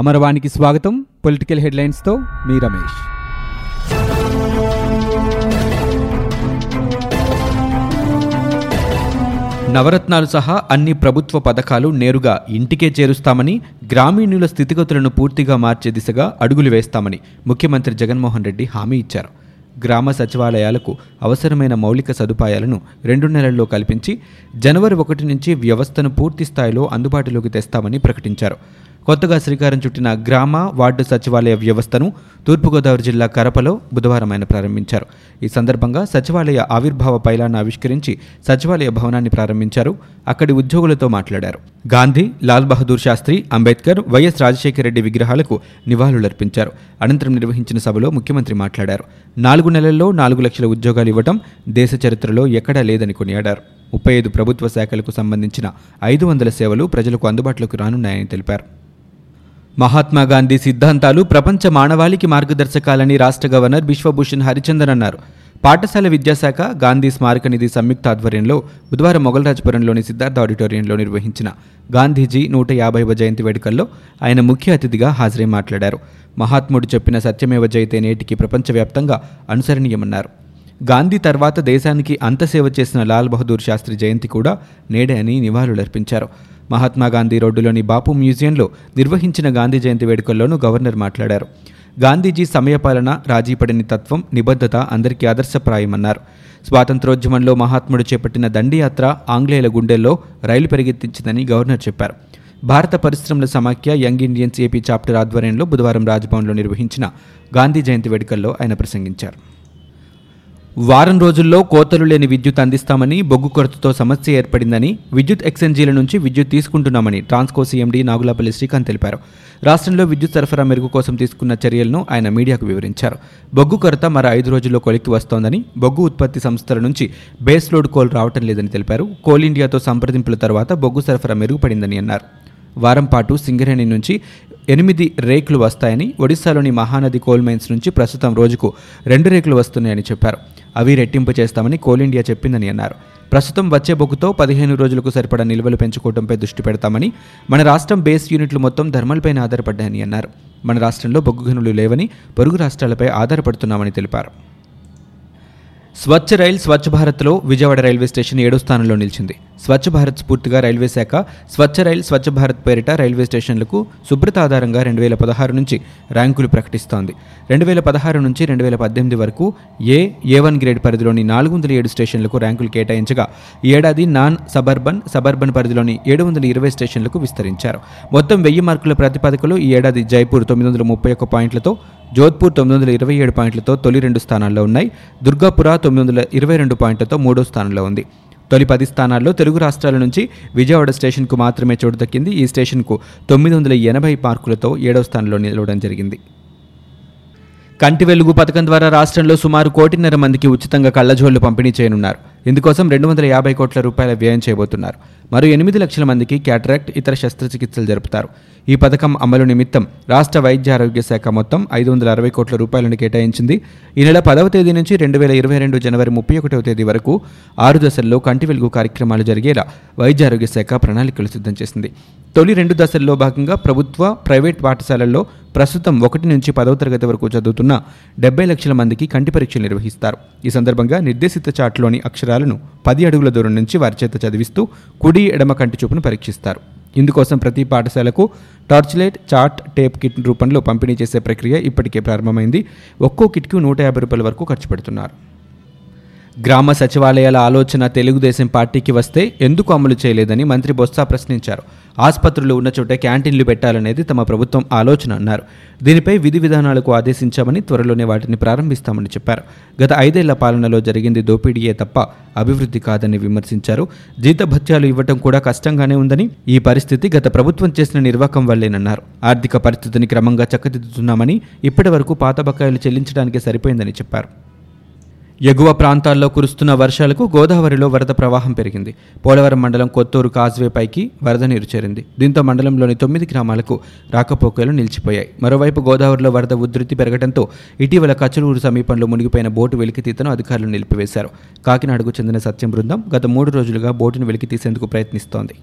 అమరవాణికి స్వాగతం. పొలిటికల్ హెడ్లైన్స్తో మీ రమేష్. నవరత్నాలు సహా అన్ని ప్రభుత్వ పథకాలు నేరుగా ఇంటికే చేరుస్తామని గ్రామీణుల స్థితిగతులను పూర్తిగా మార్చే దిశగా అడుగులు వేస్తామని ముఖ్యమంత్రి జగన్మోహన్ రెడ్డి హామీ ఇచ్చారు. గ్రామ సచివాలయాలకు అవసరమైన మౌలిక సదుపాయాలను రెండు నెలల్లో కల్పించి జనవరి ఒకటి నుంచి వ్యవస్థను పూర్తి స్థాయిలో అందుబాటులోకి తెస్తామని ప్రకటించారు. కొత్తగా శ్రీకారం చుట్టిన గ్రామ వార్డు సచివాలయ వ్యవస్థను తూర్పుగోదావరి జిల్లా కరపలో బుధవారం ఆయన ప్రారంభించారు. ఈ సందర్భంగా సచివాలయ ఆవిర్భావ పైలాన్ని ఆవిష్కరించి సచివాలయ భవనాన్ని ప్రారంభించారు. అక్కడి ఉద్యోగులతో మాట్లాడారు. గాంధీ లాల్ బహదూర్ శాస్త్రి అంబేద్కర్ వైఎస్ రాజశేఖర రెడ్డి విగ్రహాలకు నివాళులర్పించారు. అనంతరం నిర్వహించిన సభలో ముఖ్యమంత్రి మాట్లాడారు. నాలుగు నెలల్లో నాలుగు లక్షల ఉద్యోగాలు ఇవ్వటం దేశ చరిత్రలో ఎక్కడా లేదని కొనియాడారు. ముప్పై ఐదు ప్రభుత్వ శాఖలకు సంబంధించిన ఐదు వందల సేవలు ప్రజలకు అందుబాటులోకి రానున్నాయని తెలిపారు. మహాత్మా గాంధీ సిద్ధాంతాలు ప్రపంచ మానవాళికి మార్గదర్శకాలని రాష్ట్ర గవర్నర్ బిశ్వభూషణ్ హరిచందన్ అన్నారు. పాఠశాల విద్యాశాఖ గాంధీ స్మారక నిధి సంయుక్త ఆధ్వర్యంలో బుధవారం మొగల్రాజపురంలోని సిద్ధార్థ ఆడిటోరియంలో నిర్వహించిన గాంధీజీ నూట యాభైవ జయంతి వేడుకల్లో ఆయన ముఖ్య అతిథిగా హాజరై మాట్లాడారు. మహాత్ముడు చెప్పిన సత్యమేవ జయతే నేటికి ప్రపంచవ్యాప్తంగా అనుసరణీయమన్నారు. గాంధీ తర్వాత దేశానికి అంత సేవ చేసిన లాల్ బహదూర్ శాస్త్రి జయంతి కూడా నేడే అని నివాళులర్పించారు. మహాత్మా గాంధీ రోడ్డులోని బాపు మ్యూజియంలో నిర్వహించిన గాంధీ జయంతి వేడుకల్లోనూ గవర్నర్ మాట్లాడారు. గాంధీజీ సమయపాలన రాజీపడని తత్వం నిబద్ధత అందరికీ ఆదర్శప్రాయమన్నారు. స్వాతంత్రోద్యమంలో మహాత్ముడు చేపట్టిన దండియాత్ర ఆంగ్లేయుల గుండెల్లో రైలు పరిగెత్తించిందని గవర్నర్ చెప్పారు. భారత పరిశ్రమల సమాఖ్య యంగ్ ఇండియన్స్ ఏపీ చాప్టర్ ఆధ్వర్యంలో బుధవారం రాజ్భవన్లో నిర్వహించిన గాంధీ జయంతి వేడుకల్లో ఆయన ప్రసంగించారు. వారం రోజుల్లో కోతలు లేని విద్యుత్ అందిస్తామని బొగ్గు కొరతతో సమస్య ఏర్పడిందని విద్యుత్ ఎక్స్చేంజీల నుంచి విద్యుత్ తీసుకుంటున్నామని ట్రాన్స్కో సీఎండీ నాగులాపల్లి శ్రీకాంత్ తెలిపారు. రాష్ట్రంలో విద్యుత్ సరఫరా మెరుగు కోసం తీసుకున్న చర్యలను ఆయన మీడియాకు వివరించారు. బొగ్గు కొరత మరో ఐదు రోజుల్లో కొలిక్కి వస్తోందని బొగ్గు ఉత్పత్తి సంస్థల నుంచి బేస్ లోడ్ కోల్ రావటం లేదని తెలిపారు. కోల్ ఇండియాతో సంప్రదింపుల తర్వాత బొగ్గు సరఫరా మెరుగుపడిందని అన్నారు. వారం పాటు సింగరేణి నుంచి ఎనిమిది రేకులు వస్తాయని ఒడిశాలోని మహానది కోల్ మైన్స్ నుంచి ప్రస్తుతం రోజుకు రెండు రేకులు వస్తున్నాయని చెప్పారు. అవి రెట్టింపు చేస్తామని కోల్ ఇండియా చెప్పిందని అన్నారు. ప్రస్తుతం వచ్చే బొగ్గుతో పదిహేను రోజులకు సరిపడా నిల్వలు పెంచుకోవడంపై దృష్టి పెడతామని మన రాష్ట్రం బేస్ యూనిట్లు మొత్తం ధర్మల్పైన ఆధారపడ్డాయని అన్నారు. మన రాష్ట్రంలో బొగ్గు గనులు లేవని పొరుగు రాష్ట్రాలపై ఆధారపడుతున్నామని తెలిపారు. స్వచ్ఛ రైల్ స్వచ్ఛ భారత్లో విజయవాడ రైల్వే స్టేషన్ ఏడో స్థానంలో నిలిచింది. స్వచ్ఛ భారత్ స్ఫూర్తిగా రైల్వే శాఖ స్వచ్ఛ రైల్ స్వచ్ఛ భారత్ పేరిట రైల్వే స్టేషన్లకు శుభ్రత ఆధారంగా రెండు వేల పదహారు నుంచి ర్యాంకులు ప్రకటిస్తోంది. రెండు వేల పదహారు నుంచి రెండు వేల పద్దెనిమిది వరకు ఏ ఏ వన్ గ్రేడ్ పరిధిలోని నాలుగు వందల ఏడు స్టేషన్లకు ర్యాంకులు కేటాయించగా ఈ ఏడాది నాన్ సబర్బన్ సబర్బన్ పరిధిలోని ఏడు వందల ఇరవై స్టేషన్లకు విస్తరించారు. మొత్తం వెయ్యి మార్కుల ప్రాతిపదికలో ఈ ఏడాది జైపూర్ తొమ్మిది వందల ముప్పై ఒక్క పాయింట్లతో జోధ్పూర్ తొమ్మిది వందల ఇరవై ఏడు పాయింట్లతో తొలి రెండు స్థానాల్లో ఉన్నాయి. దుర్గాపుర తొమ్మిది వందల ఇరవై రెండు పాయింట్లతో మూడో స్థానంలో ఉంది. తొలి పది స్థానాల్లో తెలుగు రాష్ట్రాల నుంచి విజయవాడ స్టేషన్కు మాత్రమే చోటు దక్కింది. ఈ స్టేషన్కు తొమ్మిది వందల ఎనభై మార్కులతో ఏడవ స్థానంలో నిలవడం జరిగింది. కంటి వెలుగు పథకం ద్వారా రాష్ట్రంలో సుమారు కోటిన్నర మందికి ఉచితంగా కళ్ళజోళ్ళు పంపిణీ చేయనున్నారు. ఇందుకోసం రెండు వందల యాభై కోట్ల రూపాయల వ్యయం చేయబోతున్నారు. మరో ఎనిమిది లక్షల మందికి క్యాటరాక్ట్ ఇతర శస్త్రచికిత్సలు జరుపుతారు. ఈ పథకం అమలు నిమిత్తం రాష్ట్ర వైద్య ఆరోగ్య శాఖ మొత్తం ఐదు వందల అరవై కోట్ల రూపాయలను కేటాయించింది. ఈ నెల పదవ తేదీ నుంచి రెండు వేల ఇరవై రెండు జనవరి ముప్పై ఒకటవ తేదీ వరకు ఆరు దశల్లో కంటి వెలుగు కార్యక్రమాలు జరిగేలా వైద్య ఆరోగ్య శాఖ ప్రణాళికలు సిద్ధం చేసింది. తొలి రెండు దశల్లో భాగంగా ప్రభుత్వ ప్రైవేట్ పాఠశాలల్లో ప్రస్తుతం ఒకటి నుంచి పదవ తరగతి వరకు చదువుతున్న డెబ్బై లక్షల మందికి కంటి పరీక్షలు నిర్వహిస్తారు. ఈ సందర్భంగా నిర్దేశిత చాట్లోని అక్షరాలను పది అడుగుల దూరం నుంచి వారి చేత చదివిస్తూ కుడి ఎడమ కంటి చూపును పరీక్షిస్తారు. ఇందుకోసం ప్రతి పాఠశాలకు టార్చ్లైట్ చార్ట్ టేప్ కిట్ రూపంలో పంపిణీ చేసే ప్రక్రియ ఇప్పటికే ప్రారంభమైంది. ఒక్కో కిట్కు నూట యాభై రూపాయల వరకు ఖర్చు పెడుతున్నారు. గ్రామ సచివాలయాల ఆలోచన తెలుగుదేశం పార్టీకి వస్తే ఎందుకు అమలు చేయలేదని మంత్రి బొత్స ప్రశ్నించారు. ఆసుపత్రులు ఉన్న చోటే క్యాంటీన్లు పెట్టాలనేది తమ ప్రభుత్వం ఆలోచన అన్నారు. దీనిపై విధి విధానాలకు ఆదేశించామని త్వరలోనే వాటిని ప్రారంభిస్తామని చెప్పారు. గత ఐదేళ్ళ పాలనలో జరిగింది దోపిడీయే తప్ప అభివృద్ధి కాదని విమర్శించారు. జీతభత్యాలు ఇవ్వటం కూడా కష్టంగానే ఉందని ఈ పరిస్థితి గత ప్రభుత్వం చేసిన నిర్వాకం వల్లేనన్నారు. ఆర్థిక పరిస్థితిని క్రమంగా చక్కదిద్దుతున్నామని ఇప్పటి వరకు పాత బకాయిలు చెల్లించడానికి సరిపోయిందని చెప్పారు. ఎగువ ప్రాంతాల్లో కురుస్తున్న వర్షాలకు గోదావరిలో వరద ప్రవాహం పెరిగింది. పోలవరం మండలం కొత్తూరు కాజ్వేపైకి వరద నీరు చేరింది. దీంతో మండలంలోని తొమ్మిది గ్రామాలకు రాకపోకలు నిలిచిపోయాయి. మరోవైపు గోదావరిలో వరద ఉధృతి పెరగడంతో ఇటీవల కచలూరు సమీపంలో మునిగిపోయిన బోటు వెలికితీతను అధికారులు నిలిపివేశారు. కాకినాడకు చెందిన సత్యం బృందం గత మూడు రోజులుగా బోటును వెలికితీసేందుకు ప్రయత్నిస్తోంది.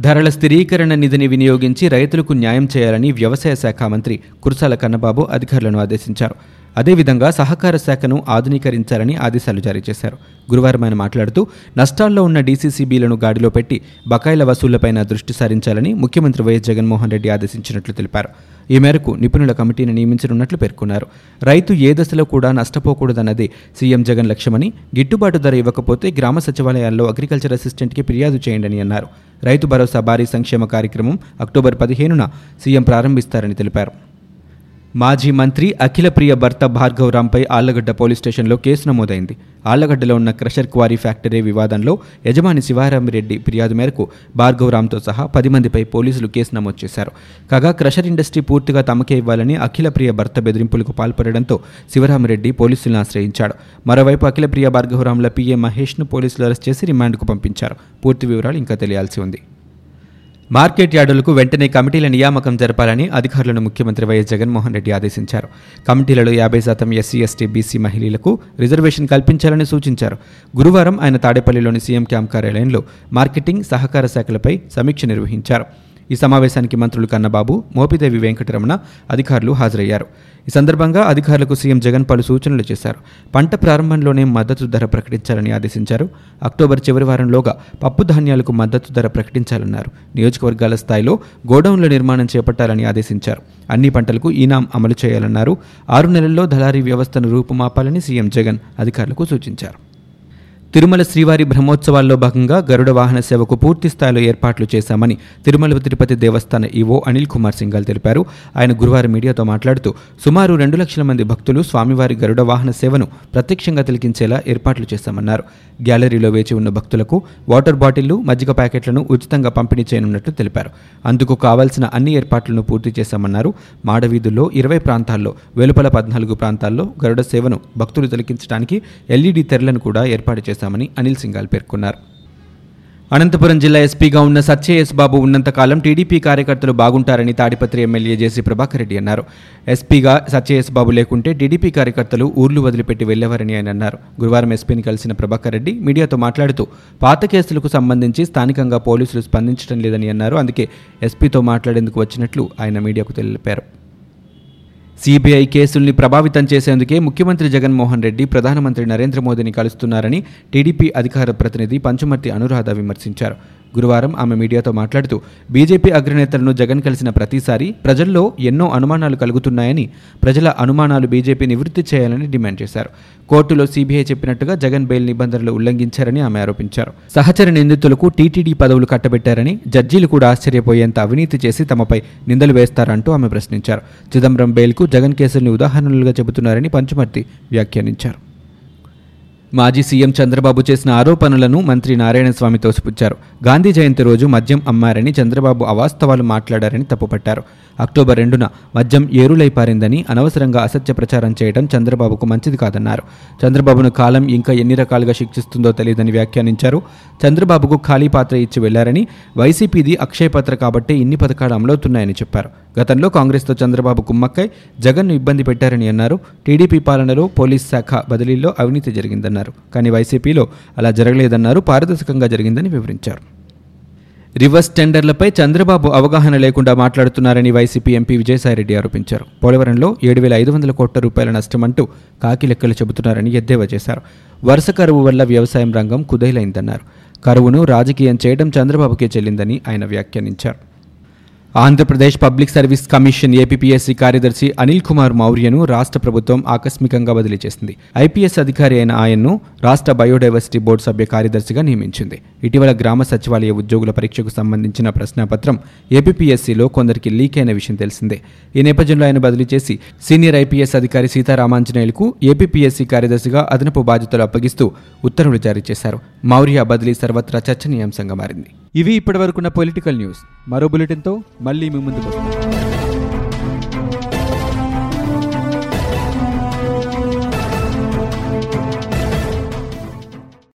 ధరల స్థిరీకరణ నిధిని వినియోగించి రైతులకు న్యాయం చేయాలని వ్యవసాయ శాఖ మంత్రి కురసాల కన్నబాబు అధికారులను ఆదేశించారు. అదేవిధంగా సహకార శాఖను ఆధునీకరించాలని ఆదేశాలు జారీ చేశారు. గురువారం ఆయన మాట్లాడుతూ నష్టాల్లో ఉన్న డీసీసీబీలను గాడిలో పెట్టి బకాయిల వసూళ్ళపైన దృష్టి సారించాలని ముఖ్యమంత్రి వైఎస్ జగన్మోహన్ రెడ్డి ఆదేశించినట్లు తెలిపారు. ఈ మేరకు నిపుణుల కమిటీని నియమించనున్నట్లు పేర్కొన్నారు. రైతు ఏ దశలో కూడా నష్టపోకూడదన్నది సీఎం జగన్ లక్ష్యమని గిట్టుబాటు ధర ఇవ్వకపోతే గ్రామ సచివాలయాల్లో అగ్రికల్చర్ అసిస్టెంట్కి ఫిర్యాదు చేయండి అన్నారు. రైతు భరోసా భారీ సంక్షేమ కార్యక్రమం అక్టోబర్ పదిహేనున సీఎం ప్రారంభిస్తారని తెలిపారు. మాజీ మంత్రి అఖిలప్రియ భర్త భార్గవరాంపై ఆళ్ళగడ్డ పోలీస్ స్టేషన్లో కేసు నమోదైంది. ఆళ్ళగడ్డలో ఉన్న క్రషర్ క్వారీ ఫ్యాక్టరీ వివాదంలో యజమాని శివారామిరెడ్డి ఫిర్యాదు మేరకు భార్గవరాంతో సహా పది మందిపై పోలీసులు కేసు నమోదు చేశారు. కాగా క్రషర్ ఇండస్ట్రీ పూర్తిగా తమకే ఇవ్వాలని అఖిలప్రియ భర్త బెదిరింపులకు పాల్పడడంతో శివరామిరెడ్డి పోలీసులను ఆశ్రయించాడు. మరోవైపు అఖిలప్రియ భార్గవరాంల పీఏ మహేష్ను పోలీసులు అరెస్ట్ చేసి రిమాండ్కు పంపించారు. పూర్తి వివరాలు ఇంకా తెలియాల్సి ఉంది. మార్కెట్ యార్డులకు వెంటనే కమిటీల నియామకం జరపాలని అధికారులను ముఖ్యమంత్రి వైఎస్ జగన్మోహన్ రెడ్డి ఆదేశించారు. కమిటీలలో యాభై శాతం ఎస్సీ ఎస్టీ బీసీ మహిళలకు రిజర్వేషన్ కల్పించాలని సూచించారు. గురువారం ఆయన తాడేపల్లిలోని సీఎం క్యాంప్ కార్యాలయంలో మార్కెటింగ్ సహకార శాఖలపై సమీక్ష నిర్వహించారు. ఈ సమావేశానికి మంత్రులు కన్నబాబు మోపిదేవి వెంకటరమణ అధికారులు హాజరయ్యారు. ఈ సందర్భంగా అధికారులకు సీఎం జగన్ పలు సూచనలు చేశారు. పంట ప్రారంభంలోనే మద్దతు ధర ప్రకటించాలని ఆదేశించారు. అక్టోబర్ చివరి వారంలోగా పప్పు ధాన్యాలకు మద్దతు ధర ప్రకటించాలన్నారు. నియోజకవర్గాల స్థాయిలో గోడౌన్ల నిర్మాణం చేపట్టాలని ఆదేశించారు. అన్ని పంటలకు ఈనాం అమలు చేయాలన్నారు. ఆరు నెలల్లో దళారీ వ్యవస్థను రూపుమాపాలని సీఎం జగన్ అధికారులకు సూచించారు. తిరుమల శ్రీవారి బ్రహ్మోత్సవాల్లో భాగంగా గరుడ వాహన సేవకు పూర్తి స్థాయిలో ఏర్పాట్లు చేశామని తిరుమల తిరుపతి దేవస్థాన ఈవో అనిల్ కుమార్ సింగల్ తెలిపారు. ఆయన గురువారం మీడియాతో మాట్లాడుతూ సుమారు రెండు లక్షల మంది భక్తులు స్వామివారి గరుడ వాహన సేవను ప్రత్యక్షంగా తిలకించేలా ఏర్పాట్లు చేశామన్నారు. గ్యాలరీలో వేచి ఉన్న భక్తులకు వాటర్ బాటిళ్ళు మజ్జిగ ప్యాకెట్లను ఉచితంగా పంపిణీ చేయనున్నట్లు తెలిపారు. అందుకు కావాల్సిన అన్ని ఏర్పాట్లను పూర్తి చేశామన్నారు. మాడవీధుల్లో ఇరవై ప్రాంతాల్లో వెలుపల పద్నాలుగు ప్రాంతాల్లో గరుడ సేవను భక్తులు తిలకించడానికి ఎల్ఈడీ తెరలను కూడా ఏర్పాటు చేశారు. చేశామని అనిల్ సింగాల్ పేర్కొన్నారు. అనంతపురం జిల్లా ఎస్పీగా ఉన్న సత్యఎస్ బాబు ఉన్నంతకాలం టీడీపీ కార్యకర్తలు బాగుంటారని తాడిపత్రి ఎమ్మెల్యే జేసీ ప్రభాకర్ రెడ్డి అన్నారు. ఎస్పీగా సత్యఎస్ బాబు లేకుంటే టీడీపీ కార్యకర్తలు ఊర్లు వదిలిపెట్టి వెళ్ళేవారని ఆయన అన్నారు. గురువారం ఎస్పీని కలిసిన ప్రభాకర్ రెడ్డి మీడియాతో మాట్లాడుతూ పాత కేసులకు సంబంధించి స్థానికంగా పోలీసులు స్పందించడం లేదని అన్నారు. అందుకే ఎస్పీతో మాట్లాడేందుకు వచ్చినట్లు ఆయన మీడియాకు తెలిపారు. సిబిఐ కేసుల్ని ప్రభావితం చేసేందుకే ముఖ్యమంత్రి జగన్మోహన్ రెడ్డి ప్రధానమంత్రి నరేంద్ర మోదీని కలుస్తున్నారని టీడీపీ అధికార ప్రతినిధి పంచుమర్తి అనురాధ విమర్శించారు. గురువారం ఆమె మీడియాతో మాట్లాడుతూ బీజేపీ అగ్రనేతలను జగన్ కలిసిన ప్రతిసారి ప్రజల్లో ఎన్నో అనుమానాలు కలుగుతున్నాయని ప్రజల అనుమానాలు బీజేపీ నివృత్తి చేయాలని డిమాండ్ చేశారు. కోర్టులో సీబీఐ చెప్పినట్టుగా జగన్ బెయిల్ నిబంధనలు ఉల్లంఘించారని ఆమె ఆరోపించారు. సహచర నిందితులకు టీటీడీ పదవులు కట్టబెట్టారని జడ్జీలు కూడా ఆశ్చర్యపోయేంత అవినీతి చేసి తమపై నిందలు వేస్తారంటూ ఆమె ప్రశ్నించారు. చిదంబరం బెయిల్కు జగన్ కేసుల్ని ఉదాహరణలుగా చెబుతున్నారని పంచుమర్తి వ్యాఖ్యానించారు. మాజీ సీఎం చంద్రబాబు చేసిన ఆరోపణలను మంత్రి నారాయణస్వామి తోసిపుచ్చారు గాంధీ జయంతి రోజు మద్యం అమ్మారని చంద్రబాబు అవాస్తవాలు మాట్లాడారని తప్పుపట్టారు. అక్టోబర్ రెండున మద్యం ఏరులై పారిందని అనవసరంగా అసత్య ప్రచారం చేయడం చంద్రబాబుకు మంచిది కాదన్నారు. చంద్రబాబును కాలం ఇంకా ఎన్ని రకాలుగా శిక్షిస్తుందో తెలియదని వ్యాఖ్యానించారు. చంద్రబాబుకు ఖాళీ పాత్ర ఇచ్చి వెళ్ళారని వైసీపీది అక్షయపత్ర కాబట్టే ఇన్ని పథకాలు అమలవుతున్నాయని చెప్పారు. గతంలో కాంగ్రెస్తో చంద్రబాబు కుమ్మక్కై జగన్ను ఇబ్బంది పెట్టారని అన్నారు. టీడీపీ పాలనలో పోలీస్ శాఖ బదిలీల్లో అవినీతి జరిగిందన్నారు. కానీ వైసీపీలో అలా జరగలేదన్నారు. పారదర్శకంగా జరిగిందని వివరించారు. రివర్స్ టెండర్లపై చంద్రబాబు అవగాహన లేకుండా మాట్లాడుతున్నారని వైసీపీ ఎంపీ విజయసాయిరెడ్డి ఆరోపించారు. పోలవరంలో ఏడు వేల ఐదు వందల కోట్ల రూపాయల నష్టమంటూ కాకి లెక్కలు చెబుతున్నారని ఎద్దేవా చేశారు. వరుస కరువు వల్ల వ్యవసాయం రంగం కుదేలైందన్నారు. కరువును రాజకీయం చేయడం చంద్రబాబుకే చెల్లిందని ఆయన వ్యాఖ్యానించారు. Andhra Pradesh public service commission APSC కార్యదర్శి అనిల్ కుమార్ మౌర్యను రాష్ట్ర ప్రభుత్వం ఆకస్మికంగా బదిలీ చేసింది. ఐపీఎస్ అధికారి అయిన ఆయన్ను రాష్ట్ర బయోడైవర్సిటీ బోర్డు సభ్య కార్యదర్శిగా నియమించింది. ఇటీవల గ్రామ సచివాలయ ఉద్యోగుల పరీక్షకు సంబంధించిన ప్రశ్నాపత్రం ఏపీఎస్సీలో కొందరికి లీక్ అయిన విషయం తెలిసిందే. ఈ నేపథ్యంలో ఆయన బదిలీ చేసి సీనియర్ ఐపీఎస్ అధికారి సీతారామాంజనేయులకు ఏపీఎస్సీ కార్యదర్శిగా అదనపు బాధ్యతలు అప్పగిస్తూ ఉత్తర్వులు జారీ చేశారు. మౌర్య బదిలీ సర్వత్రా చర్చనీయాంశంగా మారింది. ఇవి ఇప్పటివరకున్న పొలిటికల్ న్యూస్. మరో బులెటిన్తో మళ్ళీ మీ ముందుకు వస్తాం.